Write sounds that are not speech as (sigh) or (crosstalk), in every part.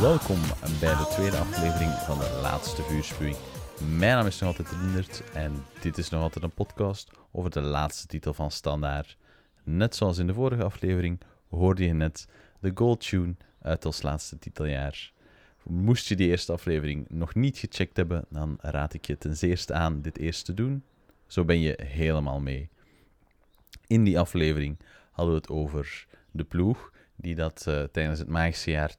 welkom bij de tweede aflevering van de laatste vuurspuwing. Mijn naam is nog altijd Rindert en dit is nog altijd een podcast over de laatste titel van Standaard. Net zoals in de vorige aflevering hoorde je net de Gold Tune uit ons laatste titeljaar. Moest je die eerste aflevering nog niet gecheckt hebben, dan raad ik je ten zeerste aan dit eerst te doen. Zo ben je helemaal mee. In die aflevering hadden we het over de ploeg die dat uh, tijdens het magische jaar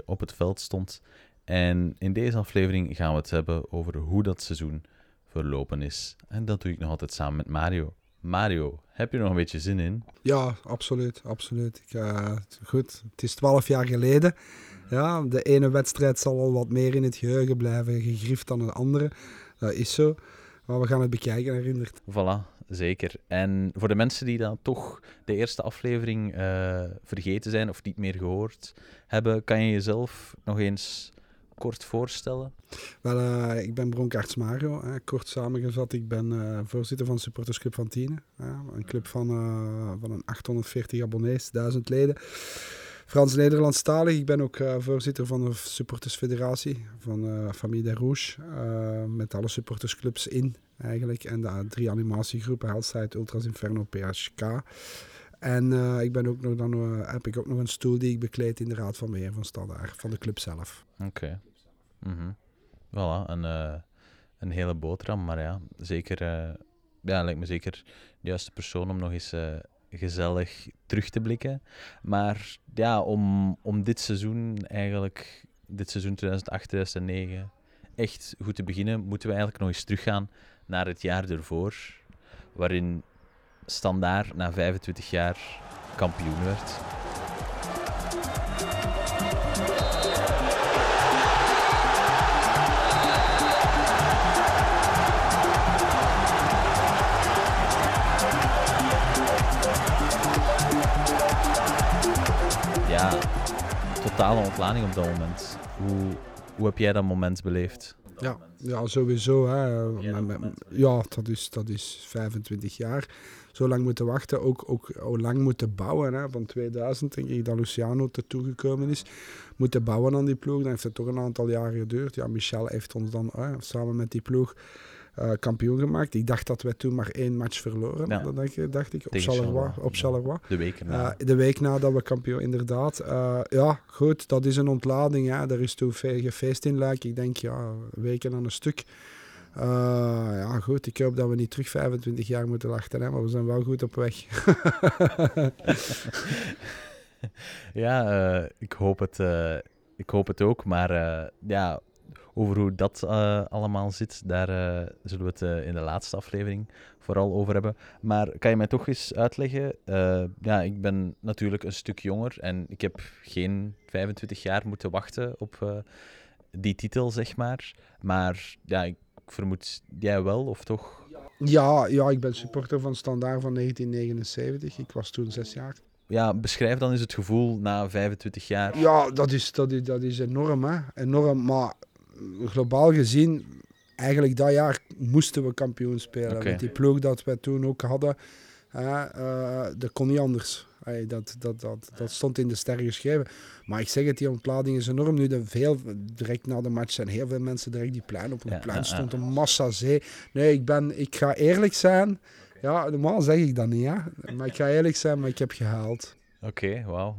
2008-2009 op het veld stond. En in deze aflevering gaan we het hebben over hoe dat seizoen verlopen is. En dat doe ik nog altijd samen met Mario. Mario, heb je er nog een beetje zin in? Ja, absoluut. absoluut. Ik, uh, goed, het is twaalf jaar geleden. Ja, de ene wedstrijd zal al wat meer in het geheugen blijven gegrift dan de andere. Dat is zo. Maar we gaan het bekijken, herinnerd. Voilà, zeker. En voor de mensen die dan toch de eerste aflevering uh, vergeten zijn of niet meer gehoord hebben, kan je jezelf nog eens kort voorstellen? Wel, uh, ik ben Bronkaerts Mario. Hè. Kort samengevat, ik ben uh, voorzitter van supportersclub van Tiene. Een club van, van een 840 abonnees, 1000 leden. Frans-Nederlandstalig. Ik ben ook uh, voorzitter van de supportersfederatie van uh, Famille des Rouges. Uh, met alle supportersclubs in eigenlijk. En de drie animatiegroepen, Hellside, Ultras Inferno, PHK. En ik ben ook nog, dan heb ik ook nog een stoel die ik bekleed in de Raad van Beheer van Standaard, van de club zelf. Oké. Okay. -hmm. Voilà, een, een hele boterham. Maar ja, zeker, ja, lijkt me zeker de juiste persoon om nog eens gezellig terug te blikken. Maar ja, om, om dit seizoen eigenlijk, dit seizoen 2008, 2009, echt goed te beginnen, moeten we eigenlijk nog eens teruggaan naar het jaar ervoor, waarin Standaard na 25 jaar kampioen werd. Totale ontlading op dat moment. Hoe, hoe heb jij dat moment beleefd? Ja, ja sowieso. Hè. Ja, dat is, dat is 25 jaar. Zo lang moeten wachten. Ook, ook hoe lang moeten bouwen. Hè. Van 2000 denk ik dat Luciano ertoe gekomen is. Moeten bouwen aan die ploeg. Dan heeft het toch een aantal jaren geduurd. Ja, Michel heeft ons dan hè, samen met die ploeg uh, kampioen gemaakt. Ik dacht dat wij toen maar één match verloren. Ja. Dat dacht, dacht ik. Op Charleroi. Op Charleroi. De week na. Uh, de week nadat we kampioen, inderdaad. Uh, ja, goed, dat is een ontlading. Hè. Er is toen veel gefeest in Luik. Ik denk, ja, weken aan een stuk. ja, goed, ik hoop dat we niet terug 25 jaar moeten wachten, hè, maar we zijn wel goed op weg. (laughs) ja, ik, hoop het, ik hoop het ook, maar ja over hoe dat uh, allemaal zit, daar uh, zullen we het uh, in de laatste aflevering vooral over hebben. Maar kan je mij toch eens uitleggen? ja, ik ben natuurlijk een stuk jonger en ik heb geen 25 jaar moeten wachten op die titel, zeg maar. Maar ja, ik vermoed jij wel, of toch? Ja, ja, ik ben supporter van Standaard van 1979. Ik was toen zes jaar ja, beschrijf dan eens het gevoel na 25 jaar. Ja, dat is, dat is, dat is enorm, hè. Enorm, maar globaal gezien, eigenlijk dat jaar moesten we kampioen spelen. Okay. Met die ploeg dat we toen ook hadden, uh, dat kon niet anders. Hey, dat, dat, dat, dat stond in de sterren geschreven. Maar ik zeg het, die ontlading is enorm. Nu, de veel, direct na de match zijn heel veel mensen direct die plein op. Het plein stond een massa zee. Nee, ik, ben, ik ga eerlijk zijn. Ja, normaal zeg ik dat niet, hè. Maar ik ga eerlijk zijn, maar ik heb gehaald. Oké, okay, wauw.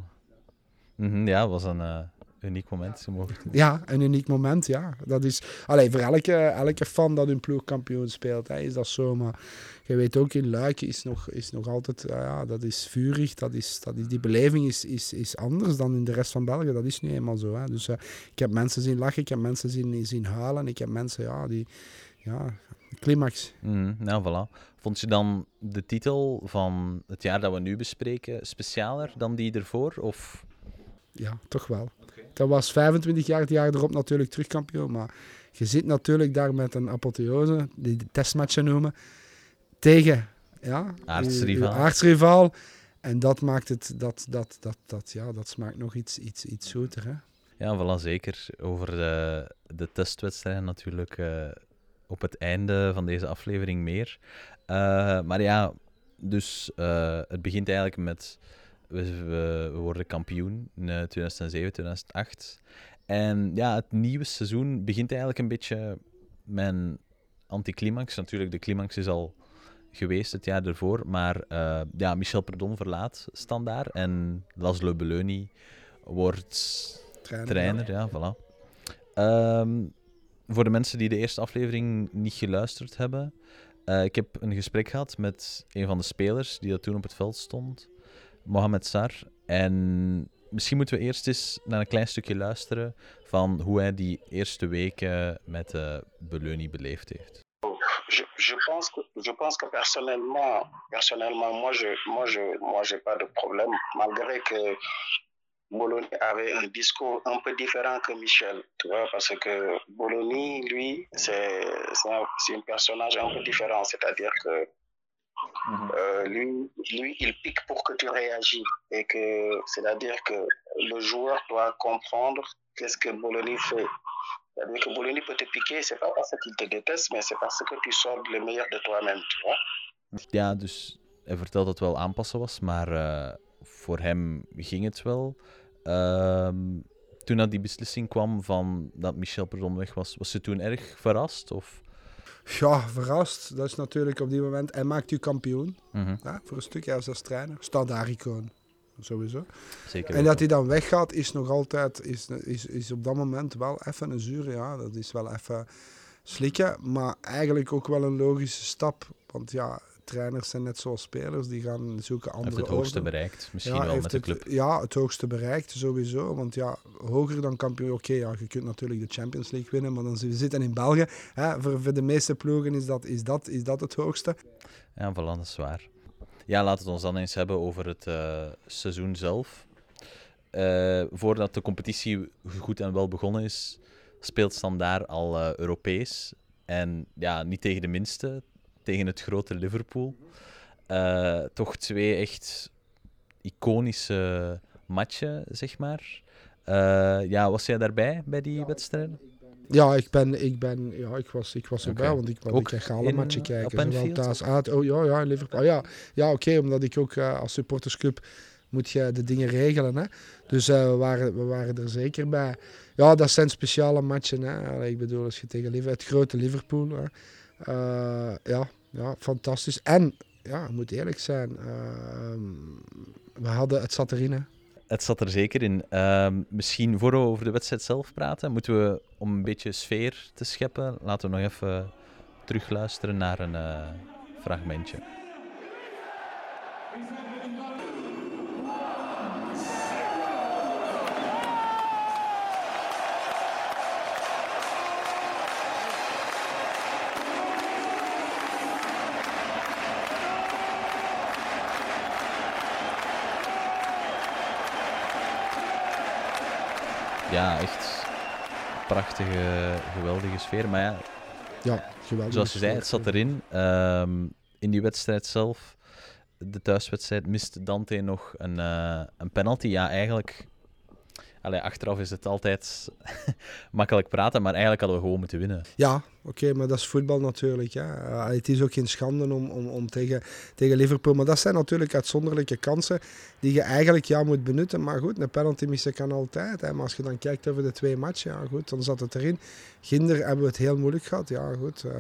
Mm -hmm, ja, was een... Uh uniek moment. Zo mogen ja, een uniek moment, ja. Dat is, allee, voor elke, elke fan dat een ploeg kampioen speelt, hè, is dat zo. Maar je weet ook, in Luik is nog, is nog altijd, uh, ja, dat is vurig. Dat is, dat is, die beleving is, is, is anders dan in de rest van België. Dat is nu eenmaal zo. Hè. Dus uh, ik heb mensen zien lachen, ik heb mensen zien, zien huilen. Ik heb mensen, ja, die... Ja, climax. Mm, nou, voilà. Vond je dan de titel van het jaar dat we nu bespreken specialer dan die ervoor? Of... Ja, toch wel. Dat was 25 jaar het jaar erop natuurlijk terugkampioen. Maar je zit natuurlijk daar met een apotheose, die de testmatchen noemen, tegen ja, aardsrivaal. aardsrivaal. En dat maakt het, dat, dat, dat, dat, ja, dat smaakt nog iets, iets, iets zoeter. Hè? Ja, voilà, zeker. Over de, de testwedstrijden natuurlijk uh, op het einde van deze aflevering meer. Uh, maar ja, dus uh, het begint eigenlijk met we, we, we worden kampioen in eh, 2007, 2008. En ja, het nieuwe seizoen begint eigenlijk een beetje een anticlimax. Natuurlijk, de climax is al geweest het jaar ervoor. Maar eh, ja, Michel Perdon verlaat standaard. En Laszlo Beleuni wordt Trainer, trainer. Ja, voilà. Ehm, voor de mensen die de eerste aflevering niet geluisterd hebben. eh, ik heb een gesprek gehad met een van de spelers die dat toen op het veld stond. Mohamed Sar. En misschien moeten we eerst eens naar een klein stukje luisteren van hoe hij die eerste weken met uh, Beleuni beleefd heeft. Je, je, pense que, je pense que personnellement, personnellement moi, je moi, je, moi, j'ai pas de problème, malgré que Bologna avait un discours un peu différent que Michel, tu vois, parce que Bologna, lui, c'est un, un personnage un peu différent, c'est-à-dire que -hmm. euh, lui, lui, il pique pour que tu réagis, et que c'est-à-dire que le joueur doit comprendre qu'est-ce que Bologna fait. C'est-à-dire que Bologna peut te piquer, c'est pas parce qu'il te déteste, mais c'est parce que tu sors le meilleur de toi-même, tu vois. Ja, dus hij vertelde dat het wel aanpassen was, maar uh, voor hem ging het wel. Uh, toen dat die beslissing kwam van dat Michel Perdon weg was, was ze toen erg verrast? Of? Ja, verrast. Dat is natuurlijk op die moment. Hij maakt u kampioen. Mm -hmm. ja, voor een stuk, ja, als trainer. Standaard-icoon. Sowieso. Zeker en dat hij dan weggaat, is nog altijd, is, is, is op dat moment wel even een zuur. Ja, dat is wel even slikken. Maar eigenlijk ook wel een logische stap. Want ja, trainers zijn net zoals spelers, die gaan zoeken andere Heeft het hoogste bereikt, misschien ja, wel met de het, club. Ja, het hoogste bereikt, sowieso. Want ja, hoger dan kampioen, oké, okay, ja, je kunt natuurlijk de Champions League winnen, maar dan we zitten in België. Hè, voor, voor de meeste ploegen is dat, is, dat, is dat het hoogste. Ja, voilà, dat is waar. Ja, laten we het ons dan eens hebben over het uh, seizoen zelf. Uh, voordat de competitie goed en wel begonnen is, speelt Standaard al uh, Europees. En ja, niet tegen de minste, tegen het grote Liverpool. Uh, toch twee echt iconische matchen, zeg maar. Uh, ja, was jij daarbij bij die wedstrijden? Ja, ik ben, ik ben, ja, ik was, ik was erbij, okay. want ik, want ik kreeg alle matchen kijken. Zowel thuis uit, oh ja, ja, Liverpool. Ah, ja, ja oké, okay, omdat ik ook uh, als supportersclub moet je de dingen regelen. Hè? Dus uh, we, waren, we waren er zeker bij. Ja, dat zijn speciale matchen. Hè? Ik bedoel, als je tegen Liverpool, het grote Liverpool. Hè? Uh, ja, ja, fantastisch. En, ja, ik moet eerlijk zijn, uh, we hadden, het zat erin. Het zat er zeker in. Uh, misschien voor we over de wedstrijd zelf praten, moeten we om een beetje sfeer te scheppen, laten we nog even terugluisteren naar een uh, fragmentje. Ja, echt prachtige, geweldige sfeer. Maar ja, ja geweldig. zoals je zei, het zat erin. Um, in die wedstrijd zelf, de thuiswedstrijd, mist Dante nog een, uh, een penalty. Ja, eigenlijk... Allee, achteraf is het altijd (laughs) makkelijk praten, maar eigenlijk hadden we gewoon moeten winnen. Ja, oké, maar dat is voetbal natuurlijk. Ja. Uh, het is ook geen schande om, om, om tegen, tegen Liverpool. Maar dat zijn natuurlijk uitzonderlijke kansen die je eigenlijk ja, moet benutten. Maar goed, een penalty missen kan altijd. Hè. Maar als je dan kijkt over de twee matchen, ja goed, dan zat het erin. Ginder hebben we het heel moeilijk gehad. Ja goed, uh,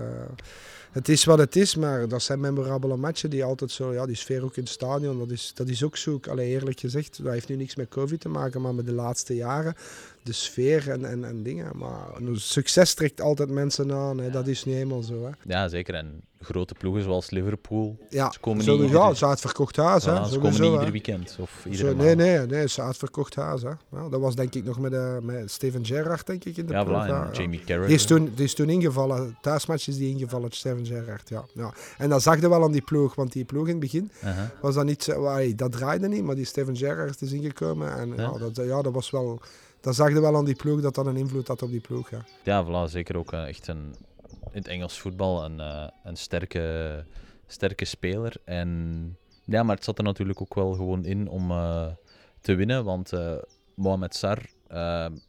het is wat het is, maar dat zijn memorabele matchen die altijd zo, ja, die sfeer ook in het stadion, dat is, dat is ook zoek. Allee, eerlijk gezegd, dat heeft nu niks met COVID te maken, maar met de laatste jaren, sfeer en, en, en dingen. Maar succes trekt altijd mensen aan, hè. dat is niet helemaal zo. Hè. Ja, zeker. En grote ploegen zoals Liverpool, ja, ze komen zo, niet ja, ze uitverkocht huis. Voilà, hè, ze komen niet ieder weekend of iedere zo, Nee, nee, nee, ze uitverkocht huis. Hè. Nou, dat was denk ik nog met, uh, met Steven Gerrard, denk ik, in de ja, ploeg. Voilà, en Jamie Carragher. Die is, toen, die is toen ingevallen, thuismatch is die ingevallen, Steven Gerrard, ja. ja. En dat zag je wel aan die ploeg, want die ploeg in het begin uh -huh. was dat niet zo, allee, dat draaide niet, maar die Steven Gerrard is ingekomen en ja. Ja, dat, ja, dat was wel... Dat zag je wel aan die ploeg, dat dat een invloed had op die ploeg, ja. Ja, voilà, zeker ook uh, echt een, in het Engels voetbal een, uh, een sterke, sterke speler. En ja, maar het zat er natuurlijk ook wel gewoon in om uh, te winnen, want Mohamed Sar,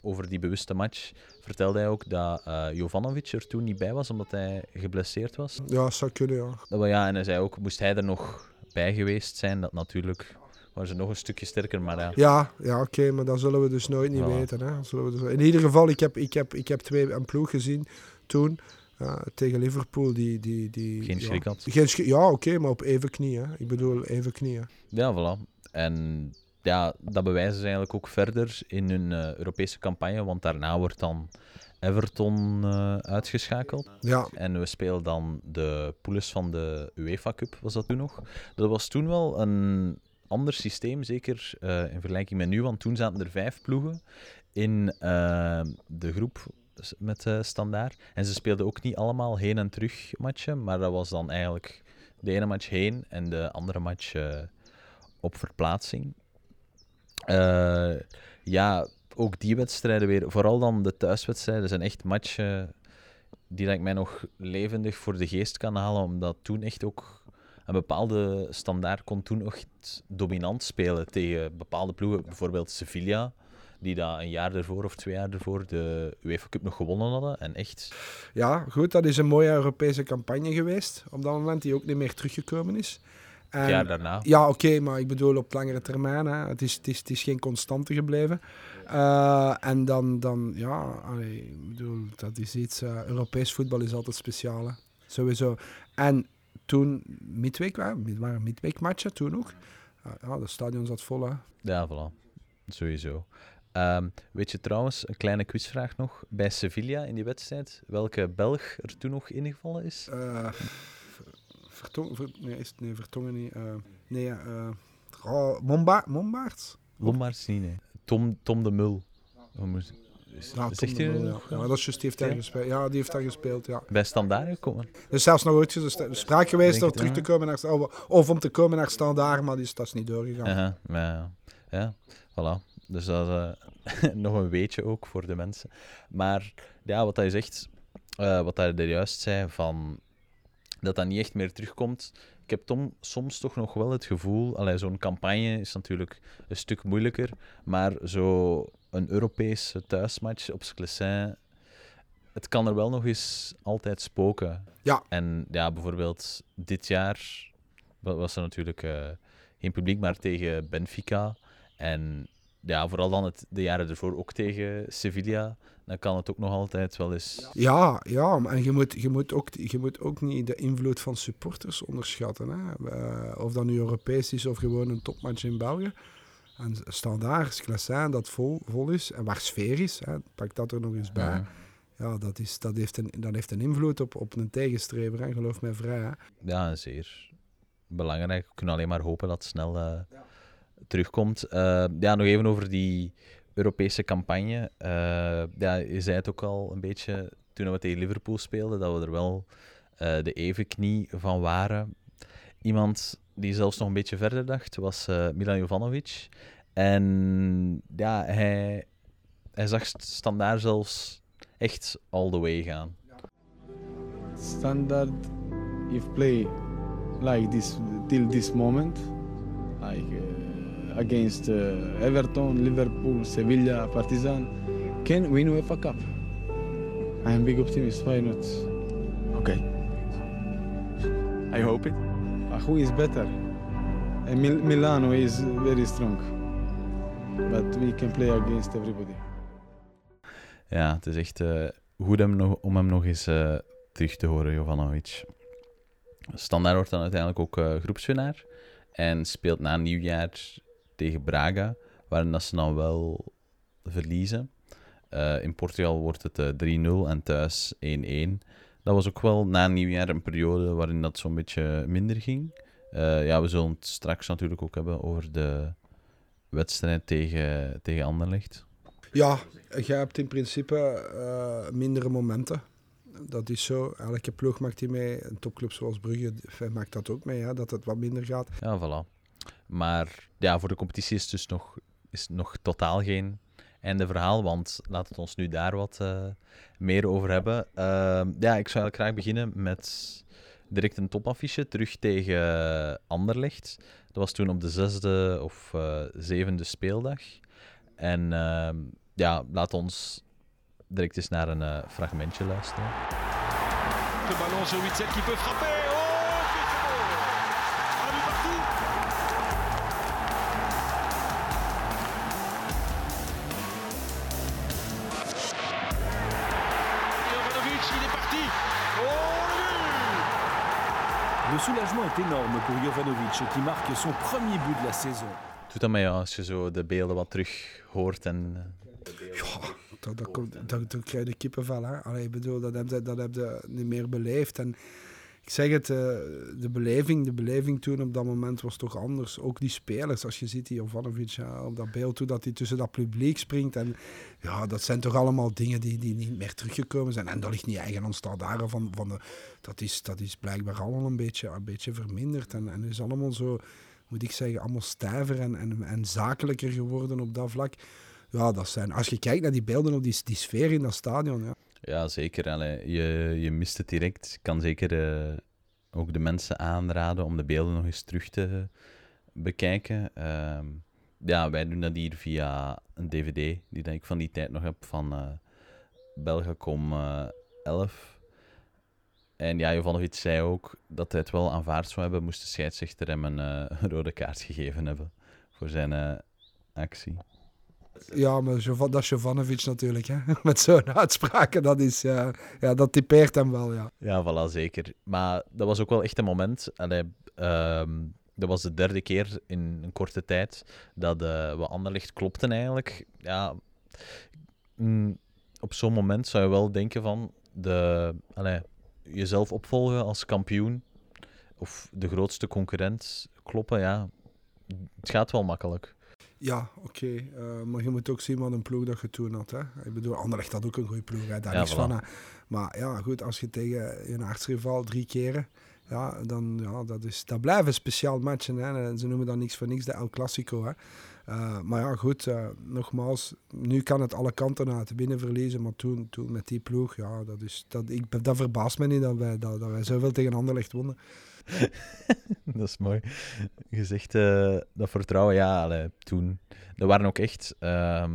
over die bewuste match, vertelde hij ook dat Jovanovic er toen niet bij was, omdat hij geblesseerd was. Ja, zou kunnen, ja. Dat, ja. En hij zei ook, moest hij er nog bij geweest zijn, dat natuurlijk waren ze nog een stukje sterker, maar ja. Ja, ja oké, maar dat zullen we dus nooit niet weten. Hè? Zullen we dus... In ieder geval, ik heb, ik, heb, ik heb twee een ploeg gezien toen eh, tegen Liverpool. Die, die, die, Geen ja, schrik had. Geen schrik, ja, oké, maar op even knieën. Ik bedoel, even knieën. Ja, voilà. En ja, dat bewijzen ze eigenlijk ook verder in hun eh, Europese campagne, want daarna wordt dan Everton eh, uitgeschakeld. Ja, En we spelen dan de poules van de UEFA Cup, was dat toen nog. Dat was toen wel een ander systeem, zeker eh, in vergelijking met nu, want toen zaten er vijf ploegen in eh, de groep met eh Standaard. En ze speelden ook niet allemaal heen en terug matchen, maar dat was dan eigenlijk de ene match heen en de andere match op verplaatsing. Ja, ook die wedstrijden weer, vooral dan de thuiswedstrijden, zijn echt matchen die dat ik mij nog levendig voor de geest kan halen, omdat toen echt ook een bepaalde standaard kon toen nog echt dominant spelen tegen bepaalde ploegen, bijvoorbeeld Sevilla, die dat een jaar ervoor of twee jaar ervoor de UEFA Cup nog gewonnen hadden. En echt, ja, goed, dat is een mooie Europese campagne geweest. Op dat moment, die ook niet meer teruggekomen is. En- het jaar daarna, Ja, oké, maar ik bedoel op langere termijn. Hè. Het, is, het, is, het is geen constante gebleven. Eh, en dan, dan ja, allee, ik bedoel, dat is iets. eh, Europees voetbal is altijd speciaal. Hè. Sowieso. En toen, midweek, waren waren midweekmatchen toen ook. Uh, ja, de stadion zat vol. Hè. ja, voilà, sowieso. Ehm, weet je trouwens, een kleine quizvraag nog. Bij Sevilla in die wedstrijd, welke Belg er toen nog ingevallen is? Eh, Vertong, ver, nee, is, het- nee, Vertongen niet. eh, nee, eh oh, Momba, Mombaerts? Lombaards niet, nee. Tom, Tom de Mul. Is- Ja, Tom zegt ja. ja, dat is juist, die heeft daar Ja? gespeeld. Ja, die heeft daar gespeeld, ja. Bij Standaard gekomen? Er is zelfs nog ooit sprake geweest om terug te ja. komen naar of, of om te komen naar Standaard, maar die is, dat is niet doorgegaan. Aha, maar ja, ja, voilà. Dus dat is eh, (laughs) nog een weetje ook voor de mensen. Maar ja, wat hij zegt, eh, wat hij er juist zei, van dat dat niet echt meer terugkomt. Ik heb Tom soms toch nog wel het gevoel, zo'n campagne is natuurlijk een stuk moeilijker, maar zo een Europese thuismatch op Sclessin, het kan er wel nog eens altijd spoken. Ja. En ja, bijvoorbeeld dit jaar wa- was er natuurlijk eh, geen publiek, maar tegen Benfica. En ja, vooral dan het, de jaren ervoor ook tegen Sevilla. Dan kan het ook nog altijd wel eens. Ja, ja, maar en je moet, je, moet ook, je moet ook niet de invloed van supporters onderschatten. Hè? Of dat nu Europees is of gewoon een topmatch in België. En standaard, Classin, dat vol, vol is en waar sfeer is, hè? pak dat er nog eens bij. Ja. Ja, dat, is, dat, heeft een, dat heeft een invloed op, op een tegenstrever, hè? geloof mij vrij. Hè? Ja, zeer belangrijk. We kunnen alleen maar hopen dat het snel eh, terugkomt. Eh, ja, nog even over die Europese campagne. Eh, ja, je zei het ook al een beetje toen we tegen Liverpool speelden, dat we er wel de evenknie van waren. Iemand die zelfs nog een beetje verder dacht, was eh, Milan Jovanovic. En ja, hij, hij zag standaard zelfs echt all the way gaan. standard if play like this till this moment like uh, against uh, Everton, Liverpool, Sevilla, Partizan can win UEFA Cup. I am big optimist. Why not? Okay. I hope it. Uh, who is better? Uh, Mil- Milano is very strong, but we can play against everybody. Ja, het is echt eh, goed om hem nog eens eh, terug te horen, Jovanovic. Standaard wordt dan uiteindelijk ook eh, groepswinnaar en speelt na nieuwjaar tegen Braga, waarin dat ze dan wel verliezen. In Portugal wordt het eh, 3-0 en thuis 1-1. Dat was ook wel na nieuwjaar een periode waarin dat zo'n beetje minder ging. Eh, ja, we zullen het straks natuurlijk ook hebben over de wedstrijd tegen, tegen Anderlecht. Ja, je hebt in principe eh, mindere momenten. Dat is zo. Elke ploeg maakt die mee. Een topclub zoals Brugge maakt dat ook mee, hè, dat het wat minder gaat. Ja, voilà. Maar ja, voor de competitie is het dus nog, is nog totaal geen einde verhaal, want we het ons nu daar wat eh, meer over hebben. Ehm, ja, ik zou graag beginnen met direct een topaffiche terug tegen Anderlecht. Dat was toen op de zesde of eh, zevende speeldag. En ehm, ja, laat ons direct eens naar een eh, fragmentje luisteren. Le ballon Witzel qui peut frapper. Le soulagement est énorme pour Jovanovic qui marque son premier but de la saison. Doet dat met jou als je zo de beelden wat terug hoort en... eh, Ja, dat, dat, komt, dat, dat krijg je kippenvel. Hè? Allee, ik bedoel, dat heb je, dat heb je niet meer beleefd. En ik zeg het, eh, de, beleving, de beleving toen op dat moment was toch anders. Ook die spelers, als je ziet die Jovanovic ja, op dat beeld toe, dat hij tussen dat publiek springt. En ja, dat zijn toch allemaal dingen die, die niet meer teruggekomen zijn. En dat ligt niet eigen aan Standaard. Van, van de, dat, is, dat is blijkbaar allemaal een beetje, een beetje verminderd. En, en is allemaal zo, moet ik zeggen, allemaal stijver en, en, en zakelijker geworden op dat vlak. Ja, dat zijn, als je kijkt naar die beelden op die, die sfeer in dat stadion, ja. Ja, zeker. Allee, je, je mist het direct. Ik kan zeker eh, ook de mensen aanraden om de beelden nog eens terug te bekijken. Ehm, ja, wij doen dat hier via een dvd, die ik van die tijd nog heb, van eh Belgacom eh 11. En ja, Jovanovic zei ook dat hij het wel aanvaard zou hebben, moest de scheidsrechter hem een eh, (laughs) rode kaart gegeven hebben voor zijn eh, actie. Ja, maar dat is Jovanovic natuurlijk. Hè? (laughs) Met zo'n uitspraken, dat, is, ja, dat typeert hem wel. Ja. Ja, voilà, zeker. Maar dat was ook wel echt een moment. Allee, ehm, dat was de derde keer in een korte tijd dat eh, we Anderlecht klopten eigenlijk. Ja, mm, op zo'n moment zou je wel denken van de, allee, jezelf opvolgen als kampioen of de grootste concurrent kloppen. Ja, het gaat wel makkelijk. Ja, oké. eh, maar je moet ook zien wat een ploeg dat je toen had. Hè? Ik bedoel, Anderlecht had ook een goede ploeg. Hè? Daar Ja, niks voilà. van. Hè? Maar ja, goed, als je tegen je aartsrivaal drie keren... Ja, dan ja, dat, is, dat blijven speciaal matchen. Hè? En Ze noemen dat niks voor niks de El Clasico. Hè? Eh, maar ja, goed, eh, nogmaals, nu kan het alle kanten uit. Winnen, verliezen, maar toen, toen met die ploeg, ja, dat, is, dat, ik, dat verbaast me niet dat wij, dat, dat wij zoveel tegen Anderlecht wonnen. (laughs) dat is mooi. Je zegt eh, dat vertrouwen, ja, toen. Dat waren ook echt. ehm,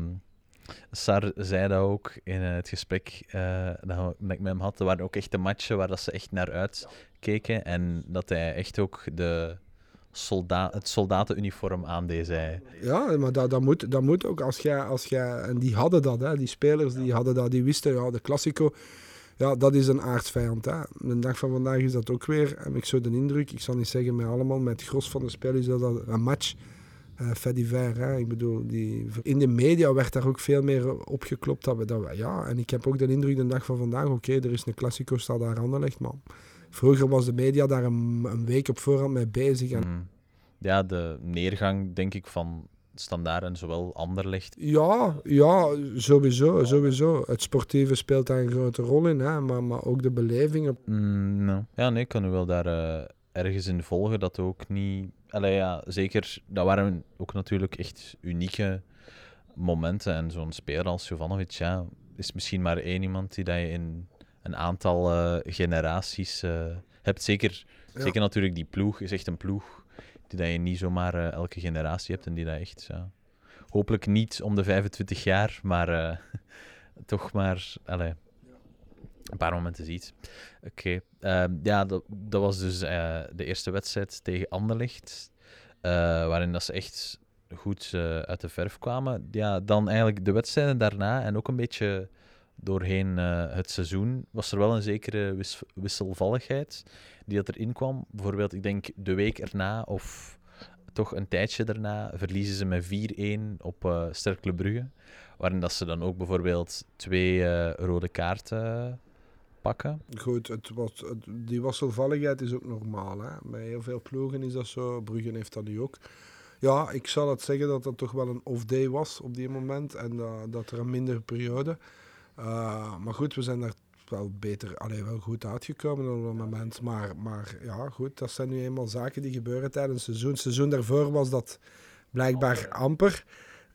Sar zei dat ook in eh, het gesprek eh, dat, dat ik met hem had. Er waren ook echt de matchen waar dat ze echt naar uitkeken. En dat hij echt ook de solda het soldatenuniform aandeed. Zei. Ja, maar dat, dat, moet, dat moet ook als jij, als jij... En die hadden dat, hè, die spelers, die hadden dat, die wisten, ja, de Classico, ja, dat is een aardsvijand. Hè. De dag van vandaag is dat ook weer, heb ik zo de indruk, ik zal niet zeggen met allemaal, met het gros van de spelers is dat een match. eh fait divers, hè. Ik bedoel, die, in de media werd daar ook veel meer opgeklopt. Dat we, dat we, ja, en ik heb ook de indruk de dag van vandaag, oké, er is een Classico, staat daar Anderlecht, maar vroeger was de media daar een, een week op voorhand mee bezig. En, Mm. Ja, de neergang, denk ik, van standaard en zowel Anderlecht. Ja, ja, sowieso, sowieso. Het sportieve speelt daar een grote rol in, hè, maar, maar ook de beleving. Mm, no. Ja, nee, ik kan u wel daar eh, ergens in volgen. Dat ook niet... Allee, ja, zeker, dat waren ook natuurlijk echt unieke momenten. En zo'n speler als Jovanovic, ja, is misschien maar één iemand die dat je in een aantal eh, generaties eh, hebt. Zeker, Ja. zeker natuurlijk die ploeg is echt een ploeg dat je niet zomaar eh, elke generatie hebt. En die dat echt, hopelijk niet om de 25 jaar, maar eh, (laughs) toch maar... Allee, een paar momenten ziet. Oké. Ehm, ja, dat, dat was dus eh, de eerste wedstrijd tegen Anderlecht. waarin dat ze echt goed uit de verf kwamen. Ja, dan eigenlijk de wedstrijden daarna en ook een beetje doorheen het seizoen was er wel een zekere wis- wisselvalligheid die dat erin kwam. Bijvoorbeeld, ik denk de week erna of toch een tijdje daarna verliezen ze met 4-1 op eh Cercle Brugge. Waarin dat ze dan ook bijvoorbeeld twee eh, rode kaarten pakken. Goed, het was, die wisselvalligheid is ook normaal. Hè. Bij heel veel ploegen is dat zo. Bruggen heeft dat nu ook. Ja, ik zal het zeggen dat dat toch wel een off-day was op die moment. En dat, dat er een mindere periode. Uh, maar goed, we zijn daar wel beter, alleen wel goed uitgekomen op dat moment. Maar, maar ja, goed, dat zijn nu eenmaal zaken die gebeuren tijdens het seizoen. Het seizoen daarvoor was dat blijkbaar amper.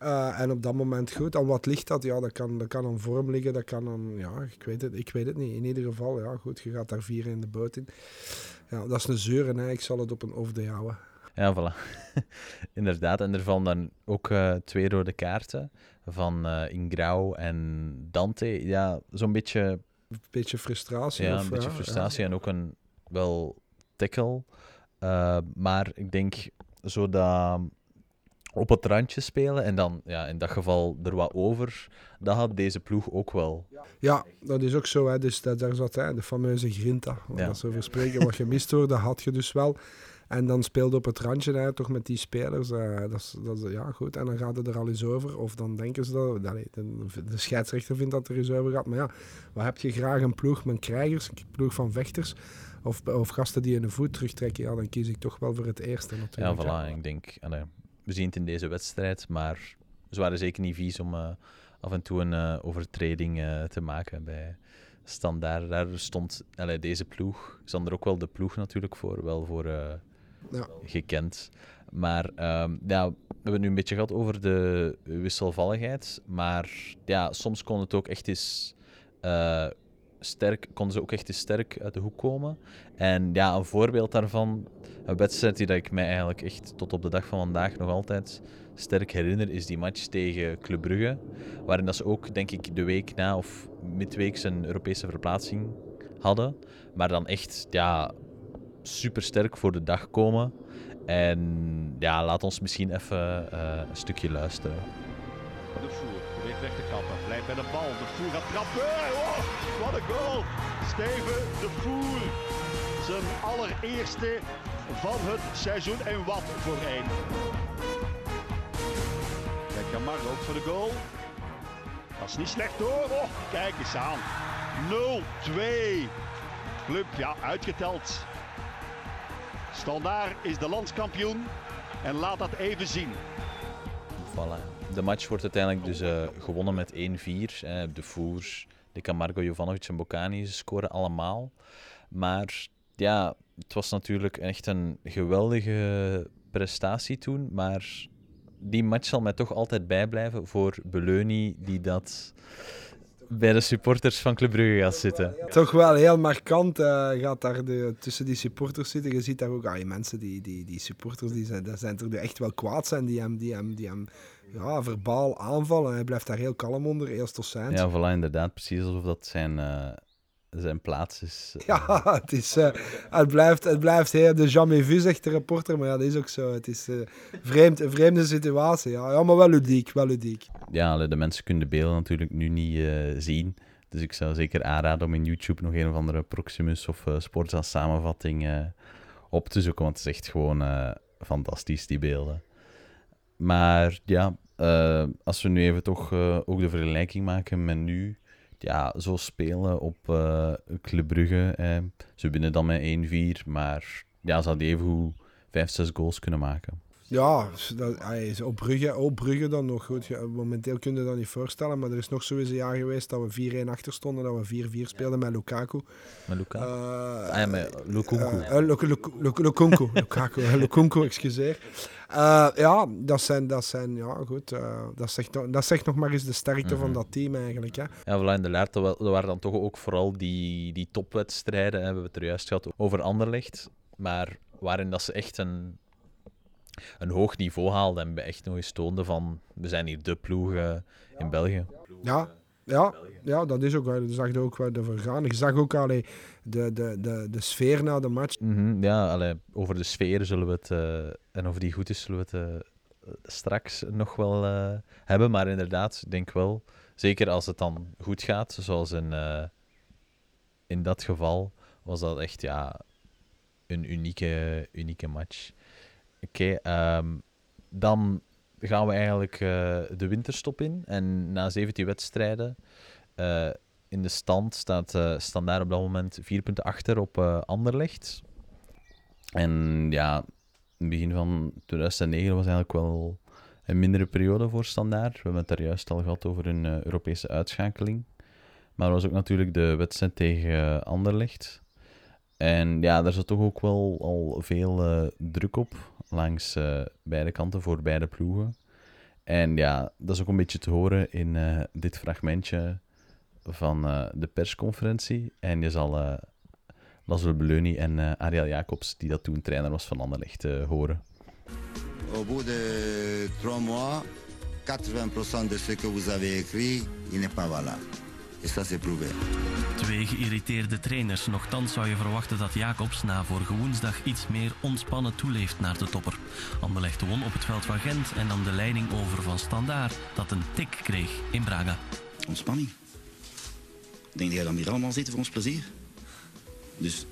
Uh, en op dat moment goed. Aan wat ligt dat? Ja, dat kan, dat kan aan vorm liggen. Dat kan aan, ja, ik weet, het, ik weet het niet. In ieder geval, ja, goed. Je gaat daar vier in de boot in. Ja, dat is een zeuren. Hè. Ik zal het op een off-day houden. Ja, voilà. (laughs) Inderdaad. En er vallen dan ook uh, twee rode kaarten van uh, Ingrao en Dante. Ja, zo'n beetje... Een beetje frustratie. Ja, of, een beetje ja, frustratie en ook een wel tackle. Uh, maar ik denk zo dat op het randje spelen en dan ja, in dat geval er wat over, dat had deze ploeg ook wel. Ja, dat is ook zo. Hè. Dus dat, daar zat hè, de fameuze grinta. Waar Ja. dat zo over spreken, wat gemist wordt, dat had je dus wel. En dan speelde op het randje hè, toch met die spelers. eh, dat is, dat is, ja, goed. En dan gaat het er al eens over. Of dan denken ze dat... De, de scheidsrechter vindt dat er eens over gaat. Maar ja, wat heb je graag een ploeg met krijgers, een ploeg van vechters... Of, of gasten die in de voet terugtrekken, ja, dan kies ik toch wel voor het eerste Ja, natuurlijk. hè. voilà. Ik denk, allee, we zien het in deze wedstrijd, maar ze waren zeker niet vies om eh, af en toe een eh, overtreding te maken bij Standaard. Daar stond allee, deze ploeg, is dan er ook wel de ploeg natuurlijk voor, wel voor Ja. gekend. Maar ehm, ja, we hebben nu een beetje gehad over de wisselvalligheid, maar ja, soms kon het ook echt eens... eh, sterk, konden ze ook echt eens sterk uit de hoek komen. En ja, een voorbeeld daarvan, een wedstrijd die dat ik mij eigenlijk echt tot op de dag van vandaag nog altijd sterk herinner, is die match tegen Club Brugge. Waarin dat ze ook, denk ik, de week na of midweeks een Europese verplaatsing hadden. Maar dan echt, ja, super sterk voor de dag komen. En ja, laat ons misschien even eh, een stukje luisteren. De Voer probeert weg te kappen. Blijft bij de bal. De Voer gaat trappen. Oh, wat een goal. Steven de Voer. Zijn allereerste van het seizoen. En wat voor een. Kijk, Camargo ook voor de goal. Dat is niet slecht hoor. Oh, kijk eens aan. 0-2. Club, ja, uitgeteld. Standaard is de landskampioen. En laat dat even zien. Voilà. De match wordt uiteindelijk dus eh, gewonnen met 1-4. eh, de Voers, de Camargo, Jovanovic en Bocani scoren allemaal. Maar ja, het was natuurlijk echt een geweldige prestatie toen. Maar die match zal mij toch altijd bijblijven voor Beleuni, die dat bij de supporters van Club Brugge gaat zitten. Toch wel heel markant eh, gaat daar de, tussen die supporters zitten. Je ziet daar ook ah, die mensen, die, die, die supporters, die zijn, dat zijn er die echt wel kwaad zijn. Die hem, die hem, die hem ja, verbaal aanvallen. Hij blijft daar heel kalm onder, heel docent. Ja, voilà, inderdaad. Precies alsof dat zijn, eh, zijn plaats is. (laughs) Ja, het, is, eh, het, blijft, het blijft heel de jamais vu, zegt de reporter. Maar ja, dat is ook zo. Het is eh, vreemd, een vreemde situatie. Ja. ja, maar wel ludiek, wel ludiek. ja, de mensen kunnen de beelden natuurlijk nu niet eh, zien. Dus ik zou zeker aanraden om in YouTube nog een of andere Proximus of uh, Sportza samenvatting eh, op te zoeken. Want het is echt gewoon eh, fantastisch, die beelden. Maar ja, eh, als we nu even toch eh, ook de vergelijking maken met nu. Ja, zo spelen op eh Club Brugge. eh, ze winnen dan met 1-4. Maar ja, ze hadden even hoe 5, 6 goals kunnen maken. Ja, dat, ay, op, Brugge, op Brugge dan nog goed. Ja, momenteel kun je dat niet voorstellen, maar er is nog eens een jaar geweest dat we 4-1 achter stonden, dat we 4-4 speelden met Lukaku. Met Luca? Eh, ah ja, met Lukunku. Luk- Luk- Luk- Lukunku, (laughs) Lukaku, Lukunku, excuseer. Eh, ja, dat zijn, dat zijn, ja goed, eh, dat, zegt, nog- dat zegt nog maar eens de sterkte Mhm. van dat team eigenlijk. Hè. Ja, voilà, inderdaad. Dat waren dan toch ook vooral die, die topwedstrijden. Hè. We hebben het er juist gehad over Anderlecht. Maar waarin dat ze echt een, een hoog niveau haalden. En we echt nog eens van... We zijn hier de ploeg eh, in België. Ja, ja, ja, dat is ook wel. Dat zag je ook wel ervoor gaan. Je zag ook allee, de, de, de, de sfeer na de match. Mhm, ja, allee, over de sfeer zullen we het... eh, en of die goed is, zullen we het eh, straks nog wel hebben. Maar inderdaad, ik denk wel... Zeker als het dan goed gaat, zoals in, in dat geval, was dat echt ja, een unieke, unieke match. Oké, ehm, dan gaan we eigenlijk eh, de winterstop in. En na 17 wedstrijden eh, in de stand staat eh Standaard op dat moment vier punten achter op Anderlecht. En ja, het begin van 2009 was eigenlijk wel een mindere periode voor Standaard. We hebben het daar juist al gehad over een Europese uitschakeling. Maar was ook natuurlijk de wedstrijd tegen Anderlecht. En ja, daar zat toch ook wel al veel druk op langs eh, beide kanten voor beide ploegen. En ja, dat is ook een beetje te horen in eh, dit fragmentje van eh, de persconferentie. En je zal Laszlo Beleuni en Ariel Jacobs, die dat toen trainer was van Anderlecht, horen. Au bout de trois mois, 80% de ce que vous avez écrit, il n'est pas valable. Et ça, c'est prouvé. Twee geïrriteerde trainers. Nochtans zou je verwachten dat Jacobs na vorige woensdag iets meer ontspannen toeleeft naar de topper. Anderlecht won op het veld van Gent en nam de leiding over van Standaard dat een tik kreeg in Braga. Ontspanning. Denk jij dat we hier allemaal zitten voor ons plezier? Dus...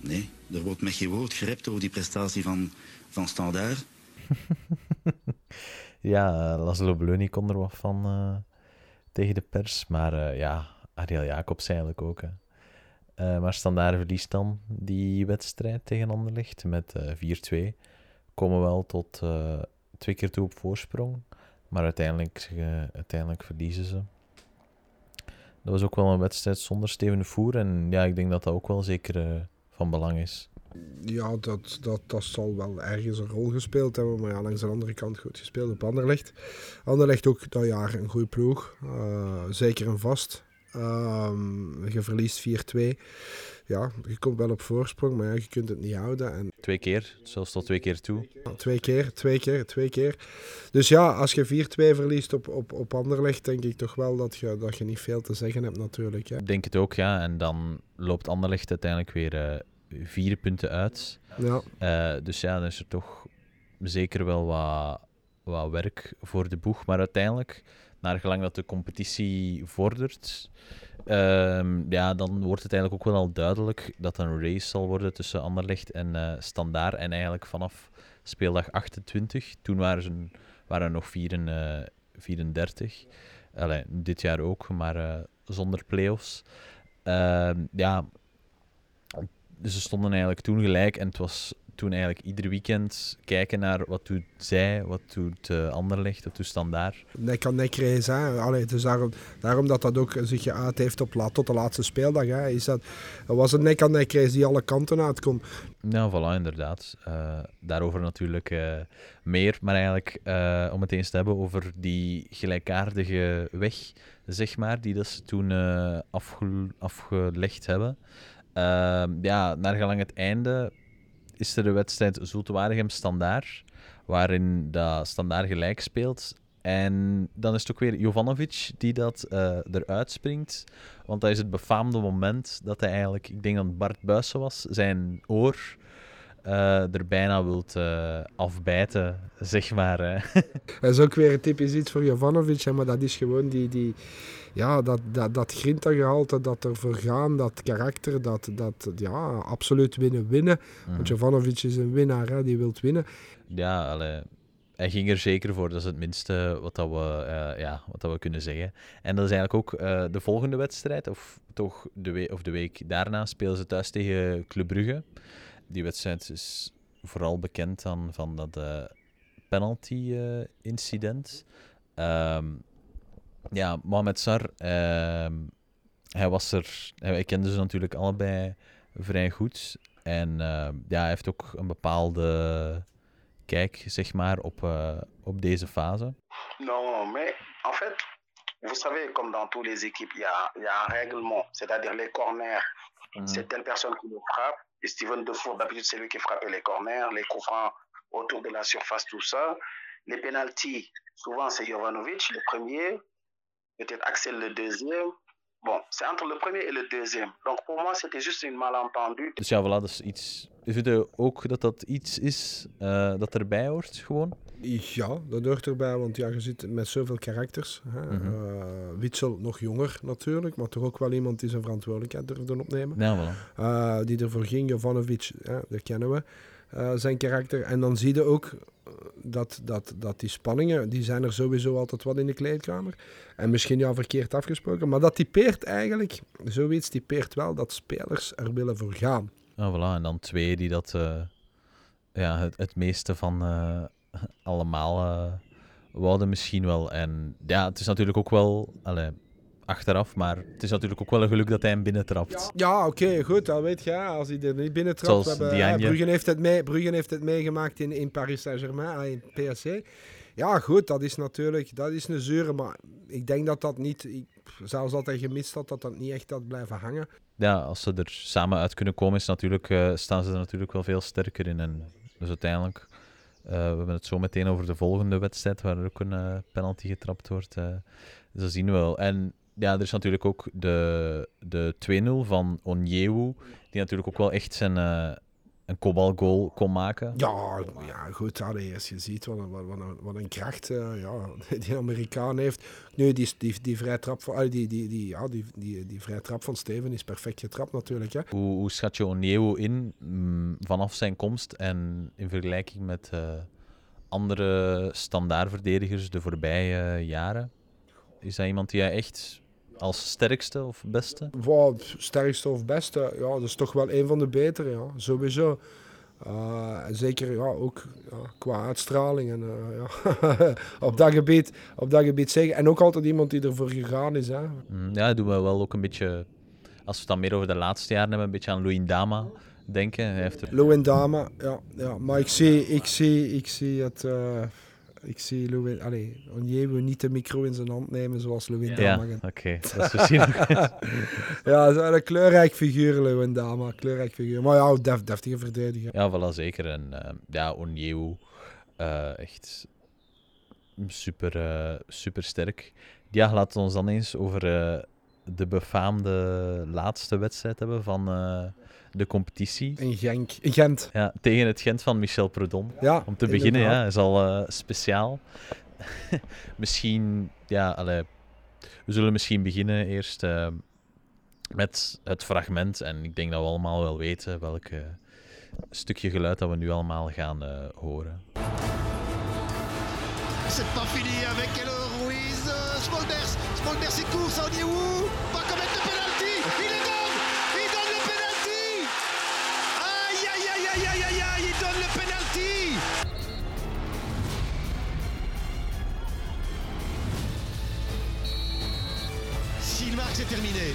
Nee, er wordt met geen woord gerept over die prestatie van, van Standaard. (laughs) ja, Laszlo Bleuny kon er wat van uh, tegen de pers. Maar uh, ja, Ariel Jacobs eigenlijk ook. Hè. maar Standaard verliest dan die wedstrijd tegen Anderlecht met 4-2. Komen wel tot twee keer toe op voorsprong. Maar uiteindelijk, uiteindelijk verliezen ze. Dat was ook wel een wedstrijd zonder Steven Voer. En ja, ik denk dat dat ook wel zeker van belang is. Ja, dat, dat, dat zal wel ergens een rol gespeeld hebben. Maar ja, langs de andere kant goed gespeeld op Anderlecht. Anderlecht ook dat jaar een goede ploeg. Uh, zeker een vast. Um, je verliest 4-2. Ja, je komt wel op voorsprong, maar ja, je kunt het niet houden. En... Twee keer, zelfs tot twee keer toe. Ja, twee keer, twee keer, twee keer. Dus ja, als je 4-2 verliest op, op, op Anderlecht, denk ik toch wel dat je, dat je niet veel te zeggen hebt natuurlijk. Ik denk het ook, ja. En dan loopt Anderlecht uiteindelijk weer... Uh vier punten uit. Ja. Uh, dus ja, dan is er toch zeker wel wat, wat werk voor de boeg. Maar uiteindelijk, naar gelang dat de competitie vordert, uh, ja, dan wordt het eigenlijk ook wel al duidelijk dat een race zal worden tussen Anderlecht en uh, Standaard. En eigenlijk vanaf speeldag 28, toen waren ze waren er nog 34. 34. Allee, dit jaar ook, maar uh, zonder play-offs. Ehm, ja, dus ze stonden eigenlijk toen gelijk en het was toen eigenlijk ieder weekend kijken naar wat doet zij, wat doet uh, Anderlecht, wat doet Standaard. Nek aan nek race, hè. Allee, dus daarom, daarom dat dat ook zich geuit heeft op la, tot de laatste speeldag. Hè. Is dat, dat was een nek aan nek race die alle kanten uit kon. Ja, voilà, inderdaad. Uh, daarover natuurlijk uh, meer, maar eigenlijk om het eens te hebben over die gelijkaardige weg, zeg maar, die dat ze toen afge afgelegd hebben. Uh, ja, naar gelang het einde is er de wedstrijd Zultuarigem Standaard, waarin dat Standaard gelijk speelt. En dan is het ook weer Jovanovic die dat uh, eruit springt. Want dat is het befaamde moment dat hij eigenlijk, ik denk dat Bart Buijsen was, zijn oor uh, er bijna wilt uh, afbijten, (laughs) zeg maar. (laughs) dat is ook weer typisch iets voor Jovanovic, maar dat is gewoon die, die, ja, dat, dat, dat grinta-gehalte, dat ervoor gaan, dat karakter, dat, dat ja, absoluut winnen, winnen. Mm. Want Jovanovic is een winnaar, hè, die wil winnen. Ja, allee, hij ging er zeker voor. Dat is het minste wat, dat we, uh, ja, wat dat we kunnen zeggen. En dat is eigenlijk ook uh, de volgende wedstrijd, of toch de, we of de week daarna, spelen ze thuis tegen Club Brugge. Die wedstrijd is vooral bekend dan van dat uh, penalty-incident. Um, ja, Mohamed Sar, uh, hij was er, hij kende ze natuurlijk allebei vrij goed. En uh, ja, hij heeft ook een bepaalde kijk, zeg maar, op, uh, op deze fase. Non, mais en fait, vous savez, comme dans toutes les équipes, il y a, y a un règlement, c'est-à-dire les corners. Mm. C'est telle personne qui le frappe. Et Steven Defour, d'habitude, c'est lui qui frappe les corners, les coups autour de la surface, tout ça. Les pénalties, souvent c'est Jovanovic, le premier, peut-être Axel le deuxième. Bon, c'est entre le premier et le deuxième. Donc pour moi, c'était juste une malentendu. Dus ja, voilà, dat is iets. Vind je ook dat dat iets is uh, dat erbij hoort, gewoon? Ja, dat hoort erbij, want ja, je zit met zoveel karakters. Hè. Mm -hmm. uh, Witsel nog jonger natuurlijk, maar toch ook wel iemand die zijn verantwoordelijkheid durfde opnemen. Ja, voilà. uh, die ervoor ging, Jovanovic, ja, dat kennen we. Uh, zijn karakter. En dan zie je ook dat, dat, dat die spanningen, die zijn er sowieso altijd wat in de kleedkamer. En misschien ja, verkeerd afgesproken, maar dat typeert eigenlijk, zoiets typeert wel dat spelers er willen voor gaan. Ah, voilà. En dan twee die dat, ja, het, het meeste van (laughs) allemaal uh, wouden misschien wel. En ja, het is natuurlijk ook wel... Allez, achteraf. Maar het is natuurlijk ook wel een geluk dat hij hem binnentrapt. Ja, ja oké, okay, goed. Dat weet je. Als hij er niet binnentrapt... Zoals hebben. Bruggen heeft het, mee, Bruggen heeft het meegemaakt in, in Paris Saint-Germain, in PSC. Ja, goed, dat is natuurlijk dat is een zure, maar ik denk dat dat niet, ik, zelfs dat hij gemist had, dat dat niet echt had blijven hangen. Ja, als ze er samen uit kunnen komen, is natuurlijk, uh, staan ze er natuurlijk wel veel sterker in. En dus uiteindelijk, we hebben het zo meteen over de volgende wedstrijd, waar er ook een uh, penalty getrapt wordt. dat zien we wel. En ja, er is natuurlijk ook de, de 2-0 van Onyewu, die natuurlijk ook wel echt zijn een kopbalgoal kon maken. Ja, ja goed. Als je ziet wat een, wat een, wat een kracht uh, ja, (laughs) die Amerikaan heeft. Nu, die, die, die vrije trap van, die, die, die, ja, die, die, die vrije trap van Steven is perfect getrapt natuurlijk. Hè. Hoe, hoe schat je Onyewu in mm, vanaf zijn komst en in vergelijking met uh, andere standaardverdedigers de voorbije jaren? Is dat iemand die jij echt als sterkste of beste? Wow, sterkste of beste, ja, dat is toch wel een van de betere, ja, sowieso. Uh, zeker ja, ook ja, qua uitstraling en uh, ja. (laughs) op, dat gebied, op dat gebied zeker. En ook altijd iemand die ervoor gegaan is. Hè. Mm, ja, doen we wel ook een beetje, als we het dan meer over de laatste jaren hebben, een beetje aan Louis Dama denken. Hij heeft. Louis Dama, ja, ja. Maar ik zie, ik zie, ik zie het... Uh, ik zie Louis, allee, Onyewu niet de micro in zijn hand nemen zoals Louis Dama. Ja, oké. Okay. Dat is misschien (laughs) Ja, een kleurrijk figuur, Louis Dama. Kleurrijk figuur. Maar ja, def, deftige verdediger. Ja, voilà, zeker. En uh, ja, Onyewu, uh, echt super, uh, super sterk. Ja, laten we ons dan eens over de befaamde laatste wedstrijd hebben van de competitie. In, Genk. in Gent. Ja, tegen het Gent van Michel Predom. Ja, Om te beginnen, ja, is al uh, speciaal. (laughs) misschien, ja, allee, we zullen misschien beginnen eerst uh, met het fragment. En ik denk dat we allemaal wel weten welk uh, stukje geluid dat we nu allemaal gaan horen. C'est pas fini avec Ruiz. Smolbers, Smolbers est court, aïe, aïe, aïe, aïe, aïe, aïe. Il donne le penalty. S'il marque, c'est terminé.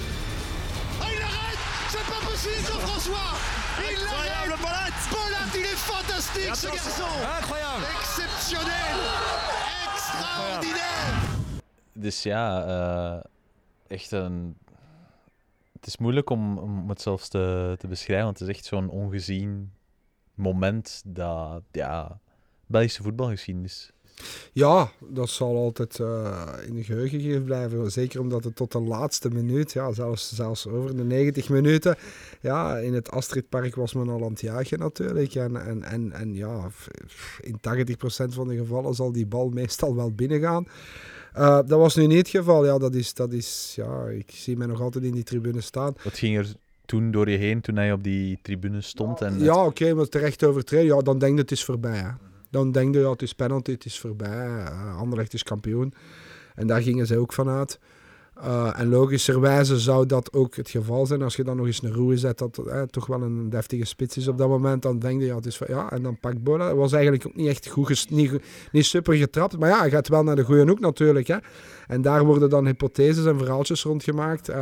Oh, il arrête C'est pas possible, Jean-François Il Incroyable, Bolat Bolat, il est fantastique, ce garçon Incroyable Exceptionnel Extraordinaire Dus ja, uh, echt een. Het is moeilijk om, om het zelfs te, te beschrijven, want het is echt zo'n ongezien moment dat, ja, Belgische voetbalgeschiedenis. Ja, dat zal altijd uh, in de geheugen blijven. Zeker omdat het tot de laatste minuut, ja, zelfs, zelfs over de 90 minuten, ja, in het Astridpark was men al aan het jagen natuurlijk. En, en, en, en ja, in 80% van de gevallen zal die bal meestal wel binnengaan. Uh, dat was nu niet het geval. Ja, dat is, dat is, ja, ik zie mij nog altijd in die tribune staan. Wat ging er toen door je heen toen hij op die tribune stond? En ja, oké, okay, maar terecht overtreden, ja, dan denk je het is voorbij. Hè. Dan denk je, ja, het is penalty, het is voorbij. Uh, Anderlecht is kampioen. En daar gingen zij ook vanuit. Uh, en logischerwijze zou dat ook het geval zijn als je dan nog eens een roe zet, dat eh, toch wel een deftige spits is op dat moment. Dan denk je, ja, het is van, ja, en dan pakt Bola. Het was eigenlijk ook niet echt goed, niet, niet super getrapt. Maar ja, hij gaat wel naar de goede hoek natuurlijk. Hè. En daar worden dan hypotheses en verhaaltjes rondgemaakt. Uh,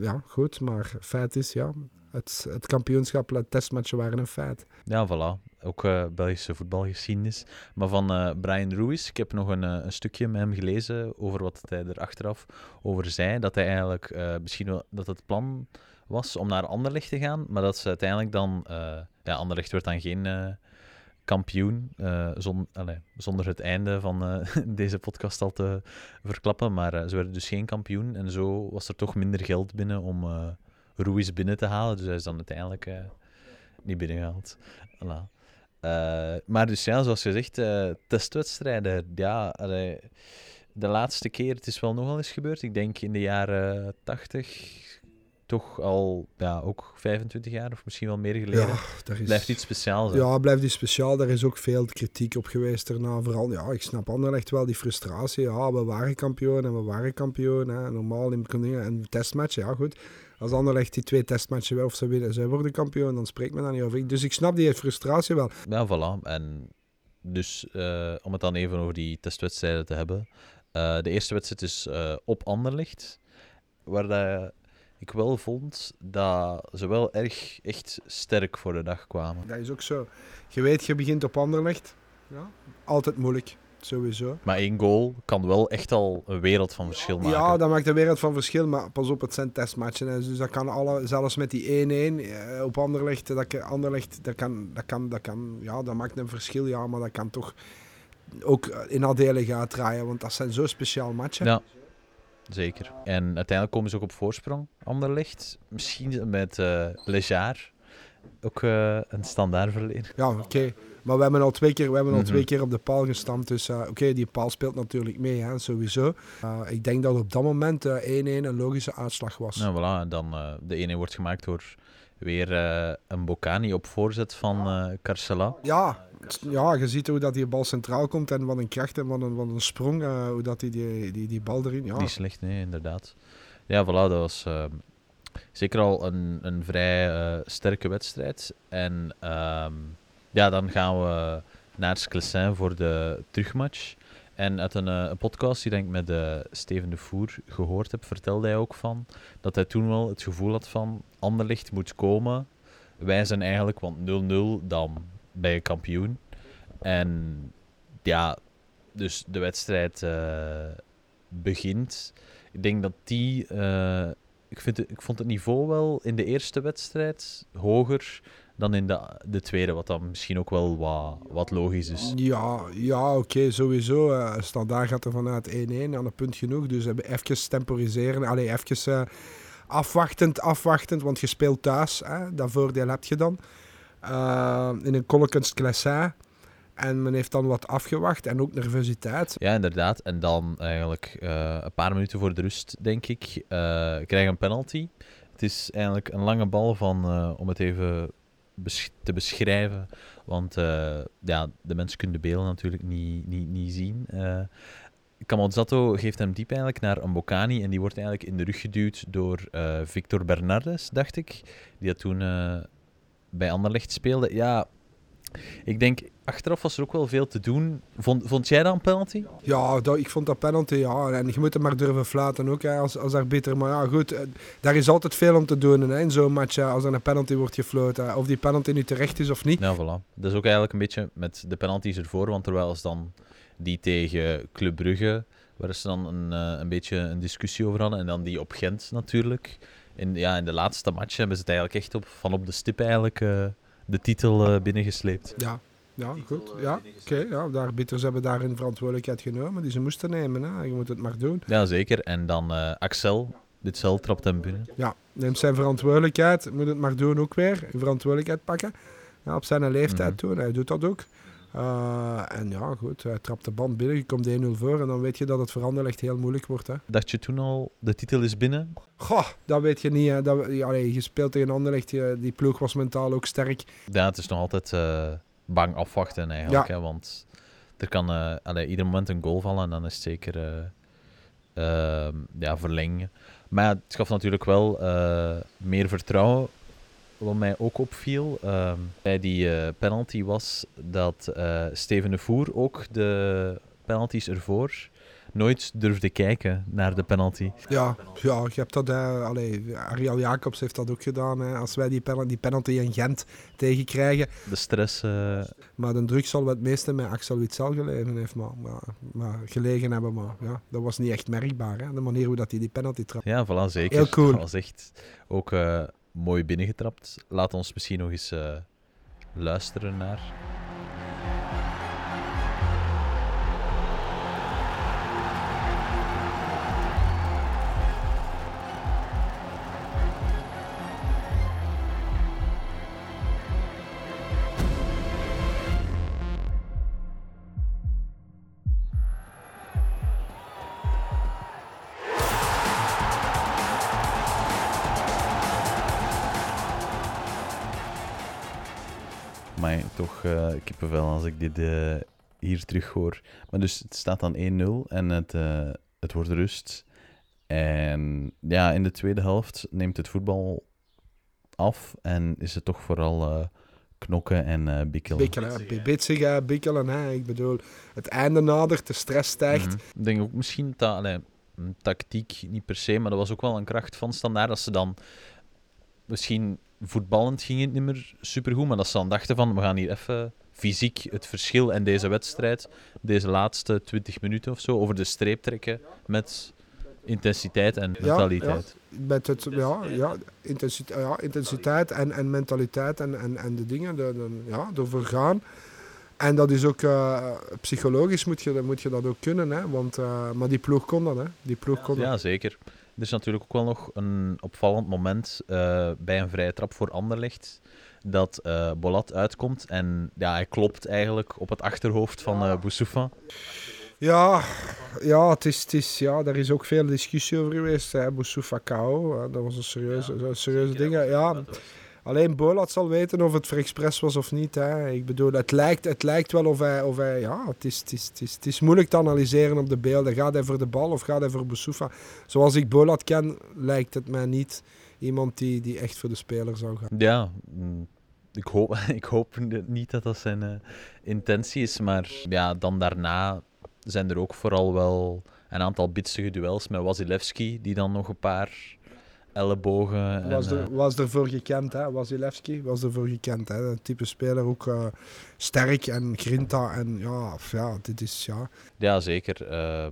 ja, goed, maar feit is, ja, het, het kampioenschap, het testmatchen waren een feit. Ja, voilà. Ook uh, Belgische voetbalgeschiedenis. Maar van uh, Brian Ruiz, ik heb nog een, uh, een, stukje met hem gelezen over wat hij er achteraf over zei. Dat hij eigenlijk misschien wel, dat het plan was om naar Anderlecht te gaan, maar dat ze uiteindelijk dan, ja, Anderlecht werd dan geen kampioen, allez, zonder het einde van (laughs) deze podcast al te verklappen, maar ze werden dus geen kampioen en zo was er toch minder geld binnen om Ruiz binnen te halen, dus hij is dan uiteindelijk niet binnengehaald. Voilà. Uh, maar dus ja, zoals je zegt, uh, testwedstrijden. Ja, allee, de laatste keer, het is wel nogal eens gebeurd. Ik denk in de jaren 80, toch al ja, ook 25 jaar of misschien wel meer geleden. Ja, is... Blijft iets speciaals. Hè? Ja, blijft iets speciaal. Daar is ook veel kritiek op geweest daarna. Vooral, ja, ik snap Anderlecht wel die frustratie. Ja, we waren kampioen en we waren kampioen. Hè. Normaal in en testmatchen, ja goed als Anderlecht die twee testmatchen wel of ze winnen, zij worden kampioen, dan spreekt men daar niet over. Dus ik snap die frustratie wel. Ja, voilà. En dus uh, om het dan even over die testwedstrijden te hebben. Uh, de eerste wedstrijd is uh, op Anderlecht, waar dat ik wel vond dat ze wel erg echt sterk voor de dag kwamen. Dat is ook zo. Je weet, je begint op Anderlecht. Ja, altijd moeilijk sowieso. Maar één goal kan wel echt al een wereld van verschil maken. Ja, dat maakt een wereld van verschil, maar pas op, het zijn testmatchen. Dus dat kan alle, zelfs met die 1-1 eh, op Anderlecht, dat, Anderlecht, dat kan, dat kan, dat kan, ja, dat maakt een verschil, ja, maar dat kan toch ook in nadelen gaan draaien, want dat zijn zo speciaal matchen. Ja. zeker. En uiteindelijk komen ze ook op voorsprong. Anderlecht, misschien met uh, Lejar, ook uh, een standaard verleden. Ja, oké. Maar we hebben al twee keer, we hebben al twee keer op de paal gestampt. Dus uh, oké, die paal speelt natuurlijk mee, hè, sowieso. Uh, ik denk dat op dat moment 1-1 een logische uitslag was. Nou, voilà. Dan, de 1-1 wordt gemaakt door weer een Bocani op voorzet van Carcela. Ja, ja, je ziet hoe dat die bal centraal komt en wat een kracht en wat een, wat een sprong. hoe dat die, die, die, die bal erin... Ja. Niet slecht, nee, inderdaad. Ja, voilà, dat was zeker al een, een vrij uh, sterke wedstrijd. En um, ja, dan gaan we naar Sclessin voor de terugmatch. En uit een, een podcast die ik met uh, Steven de Voer gehoord heb, vertelde hij ook van dat hij toen wel het gevoel had van Anderlicht moet komen. Wij zijn eigenlijk, want 0-0 dan bij je kampioen. En ja, dus de wedstrijd uh, begint. Ik denk dat die ik, vind ik vond het niveau wel in de eerste wedstrijd hoger dan in de, de tweede, wat dan misschien ook wel wat, wat logisch is. Ja, ja oké, sowieso. Uh, standaard gaat er vanuit 1-1 aan een punt genoeg. Dus hebben even temporiseren. Allee, even uh, afwachtend, afwachtend, want je speelt thuis. Hè, dat voordeel heb je dan. Uh, in een Collekens Classin en men heeft dan wat afgewacht en ook nervositeit. Ja, inderdaad. En dan eigenlijk uh, een paar minuten voor de rust, denk ik, uh, krijgen een penalty. Het is eigenlijk een lange bal van, uh, om het even te beschrijven. Want ja, de mensen kunnen de beelden natuurlijk niet, niet, niet zien. Camozzato geeft hem diep eigenlijk naar een Bocani en die wordt eigenlijk in de rug geduwd door Victor Bernardes, dacht ik. Die dat toen bij Anderlecht speelde. Ja, ik denk, achteraf was er ook wel veel te doen. Vond, vond jij dat een penalty? Ja, dat, ik vond dat penalty, ja. En je moet hem maar durven fluiten ook, hè, als, als arbiter. Maar ja, goed, eh, daar is altijd veel om te doen hè, in zo'n match, als er een penalty wordt gefloten. Of die penalty nu terecht is of niet. Ja, voilà. Dat is ook eigenlijk een beetje met de penalties ervoor, want terwijl als dan die tegen Club Brugge, waar ze dan een, eh, een beetje een discussie over hadden, en dan die op Gent natuurlijk. In, ja, in de laatste match hebben ze het eigenlijk echt op, van op de stip eigenlijk... Uh, de titel uh, binnengesleept. Ja, ja goed. Ja, oké. ja, de arbiters hebben daarin verantwoordelijkheid genomen die ze moesten nemen. Hè. Je moet het maar doen. Ja, zeker. En dan uh, Axel, dit cel trapt hem binnen. Ja, neemt zijn verantwoordelijkheid. Moet het maar doen ook weer. Verantwoordelijkheid pakken. Ja, op zijn leeftijd mm doen. Hij doet dat ook. Uh, en ja, goed, hij trapt de band binnen, je komt 1-0 voor en dan weet je dat het veranderen echt heel moeilijk wordt. Hè. Dacht je toen al, de titel is binnen? Goh, dat weet je niet. Hè. Dat, allee, je speelt tegen Anderlecht, die ploeg was mentaal ook sterk. Ja, het is nog altijd uh, bang afwachten eigenlijk, ja. hè, want er kan uh, allee, ieder moment een goal vallen en dan is het zeker ehm, ja, verlengen. Maar ja, het gaf natuurlijk wel meer vertrouwen wat mij ook opviel uh, bij die uh, penalty was dat uh, Steven de Voer ook de penalties ervoor nooit durfde kijken naar de penalty. Ja, ja je hebt dat. Uh, allee, Ariel Jacobs heeft dat ook gedaan. Hè. Als wij die, penalty, die penalty in Gent tegenkrijgen. De stress. Maar de druk zal het meeste met Axel Witsel gelegen heeft. Maar, maar, maar, gelegen hebben. Maar ja, dat was niet echt merkbaar. Hè. De manier hoe dat hij die penalty trapte. Ja, voilà, zeker. Heel cool. Dat was echt ook mooi binnengetrapt. Laat ons misschien nog eens uh, luisteren naar. Ik dit uh, hier terug hoor. Maar dus het staat dan 1-0 en het, uh, het wordt rust. En ja, in de tweede helft neemt het voetbal af en is het toch vooral knokken en uh, bikkelen. Bikkelen, bitsig bikkelen. Hè. Ik bedoel, het einde nadert, de stress stijgt. Mm Ik denk ook misschien dat, allee, tactiek niet per se, maar dat was ook wel een kracht van standaard. Dat ze dan misschien voetballend ging het niet meer supergoed, maar dat ze dan dachten van, we gaan hier even fysiek het verschil en deze wedstrijd, deze laatste 20 minuten of zo, over de streep trekken met intensiteit en mentaliteit. Ja, met het, ja, ja, intensiteit, ja, intensiteit en, en mentaliteit en, en, en de dingen, de, de, ja, ervoor gaan. En dat is ook uh, psychologisch moet je, moet je dat ook kunnen, hè? Want, uh, maar die ploeg kon dat, hè? Die ploeg kon ja, dat. zeker. Er is natuurlijk ook wel nog een opvallend moment uh, bij een vrije trap voor Anderlecht dat Bolat uitkomt en ja, hij klopt eigenlijk op het achterhoofd van uh, Boussoufa. Ja, ja, het is, het is, ja, daar is ook veel discussie over geweest. Hè. Boussoufa KO, dat was een serieuze, ja, serieuze ding. Ja, alleen Bolat zal weten of het voor expres was of niet. Hè. Ik bedoel, het lijkt, het lijkt wel of hij... Of hij ja, het is, het, is, het, is, het is moeilijk te analyseren op de beelden. Gaat hij voor de bal of gaat hij voor Boussoufa? Zoals ik Bolat ken, lijkt het mij niet iemand die, die echt voor de speler zou gaan. Ja, ik hoop, (laughs) ik hoop niet dat dat zijn uh, intentie is. Maar ja, dan daarna zijn er ook vooral wel een aantal bitsige duels met Wasilewski, die dan nog een paar ellebogen... Was, en, er, was ervoor gekend, hè? Wasilewski was ervoor gekend. Hè? Dat type speler ook uh, sterk en grinta. En ja, ja, dit is... Ja, ja zeker. Uh,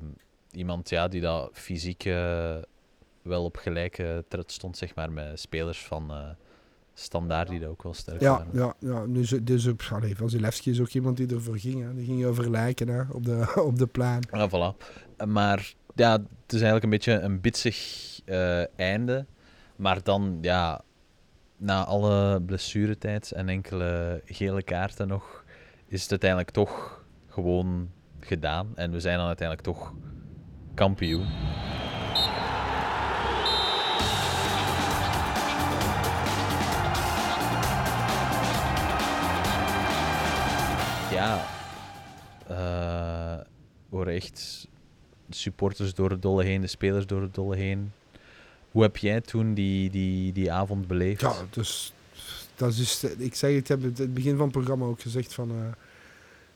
iemand ja, die dat fysiek wel op gelijke tred stond, zeg maar, met spelers van standaard die dat ook wel sterk ja, waren. Ja, ja. Dus, dus allee, Vasilevski is ook iemand die ervoor ging. Hè. Die ging over lijken hè, op, de, (laughs) op de plan. Ja, voilà. Maar ja, het is eigenlijk een beetje een bitsig uh, einde. Maar dan, ja, na alle blessuretijd en enkele gele kaarten nog, is het uiteindelijk toch gewoon gedaan. En we zijn dan uiteindelijk toch kampioen. Ja, uh, horen echt supporters door het dolle heen, de spelers door het dolle heen. Hoe heb jij toen die, die, die avond beleefd? Ja, dus dat is, ik zeg, ik heb het, het begin van het programma ook gezegd van, uh,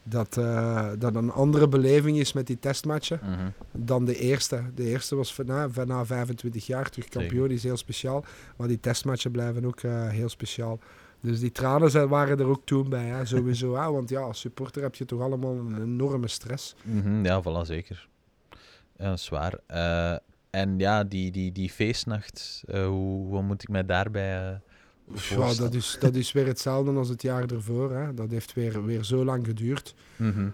dat uh, dat een andere beleving is met die testmatchen Mhm. dan de eerste. De eerste was na, na 25 jaar terug kampioen, die is heel speciaal. Maar die testmatchen blijven ook heel speciaal. Dus die tranen zijn, waren er ook toen bij, hè, sowieso. hè, want ja, als supporter heb je toch allemaal een enorme stress. Mm -hmm, ja, voilà, zeker. Ja, dat is waar. Uh, en ja, die, die, die feestnacht, uh, hoe, hoe moet ik mij daarbij uh, ja, dat, is, dat is weer hetzelfde als het jaar ervoor. Hè. Dat heeft weer, weer zo lang geduurd. Mm -hmm.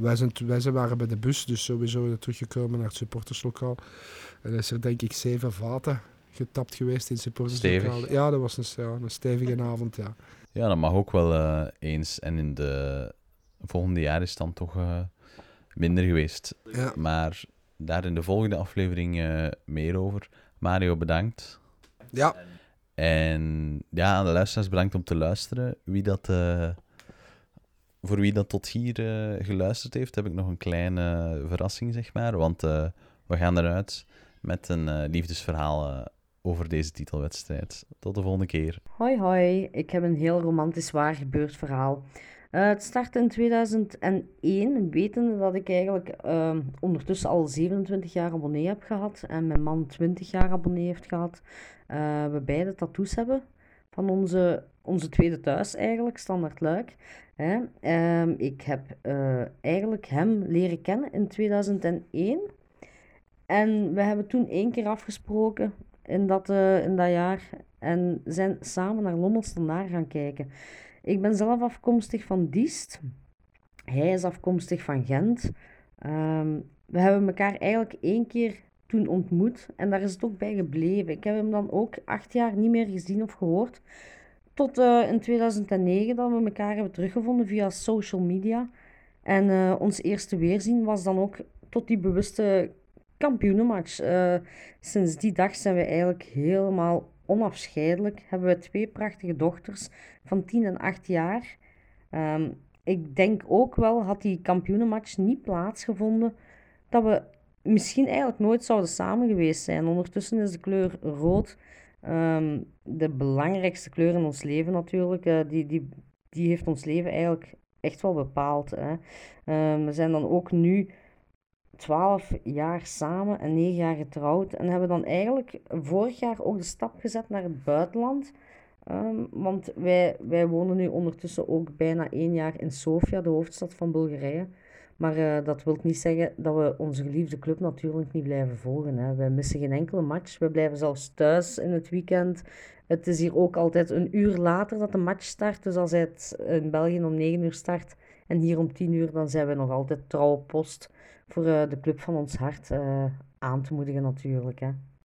wij, zijn, wij zijn waren bij de bus, dus sowieso teruggekomen naar het supporterslokaal. En is er denk ik zeven vaten getapt geweest in. Stevig. Ja, dat was een, ja, een stevige avond, ja. Ja, dat mag ook wel uh, eens. En in de volgende jaar is het dan toch uh, minder geweest. Ja. Maar daar in de volgende aflevering uh, meer over. Mario, bedankt. Ja. En ja, aan de luisteraars bedankt om te luisteren. Wie dat, voor wie dat tot hier geluisterd heeft, heb ik nog een kleine verrassing, zeg maar. Want we gaan eruit met een liefdesverhaal over deze titelwedstrijd. Tot de volgende keer. Hoi hoi, ik heb een heel romantisch waar gebeurd verhaal. Uh, het startte in 2001, wetende dat ik eigenlijk uh, ondertussen al 27 jaar abonnee heb gehad en mijn man 20 jaar abonnee heeft gehad. Uh, we beide tattoos hebben van onze, onze tweede thuis eigenlijk, Standaard Luik. Uh, ik heb eigenlijk hem leren kennen in 2001 en we hebben toen één keer afgesproken in dat, in dat jaar en zijn samen naar Lommel Standaard gaan kijken. Ik ben zelf afkomstig van Diest. Hij is afkomstig van Gent. Um, we hebben elkaar eigenlijk één keer toen ontmoet en daar is het ook bij gebleven. Ik heb hem dan ook acht jaar niet meer gezien of gehoord. Tot uh, in 2009 dat we elkaar hebben teruggevonden via social media. En uh, ons eerste weerzien was dan ook tot die bewuste kampioenenmatch. Uh, sinds die dag zijn we eigenlijk helemaal onafscheidelijk. Hebben we twee prachtige dochters van 10 en 8 jaar. Um, ik denk ook wel, had die kampioenenmatch niet plaatsgevonden, dat we misschien eigenlijk nooit zouden samen geweest zijn. Ondertussen is de kleur rood um, de belangrijkste kleur in ons leven natuurlijk. Uh, die, die, die heeft ons leven eigenlijk echt wel bepaald. Hè. Um, we zijn dan ook nu 12 jaar samen en 9 jaar getrouwd. En hebben dan eigenlijk vorig jaar ook de stap gezet naar het buitenland. Um, want wij, wij wonen nu ondertussen ook bijna één jaar in Sofia, de hoofdstad van Bulgarije. Maar uh, dat wil niet zeggen dat we onze geliefde club natuurlijk niet blijven volgen. Hè. Wij missen geen enkele match. We blijven zelfs thuis in het weekend. Het is hier ook altijd een uur later dat de match start. Dus als het in België om 9 uur start en hier om 10 uur, dan zijn we nog altijd trouwe post voor uh, de club van ons hart uh, aan te moedigen natuurlijk. Hè.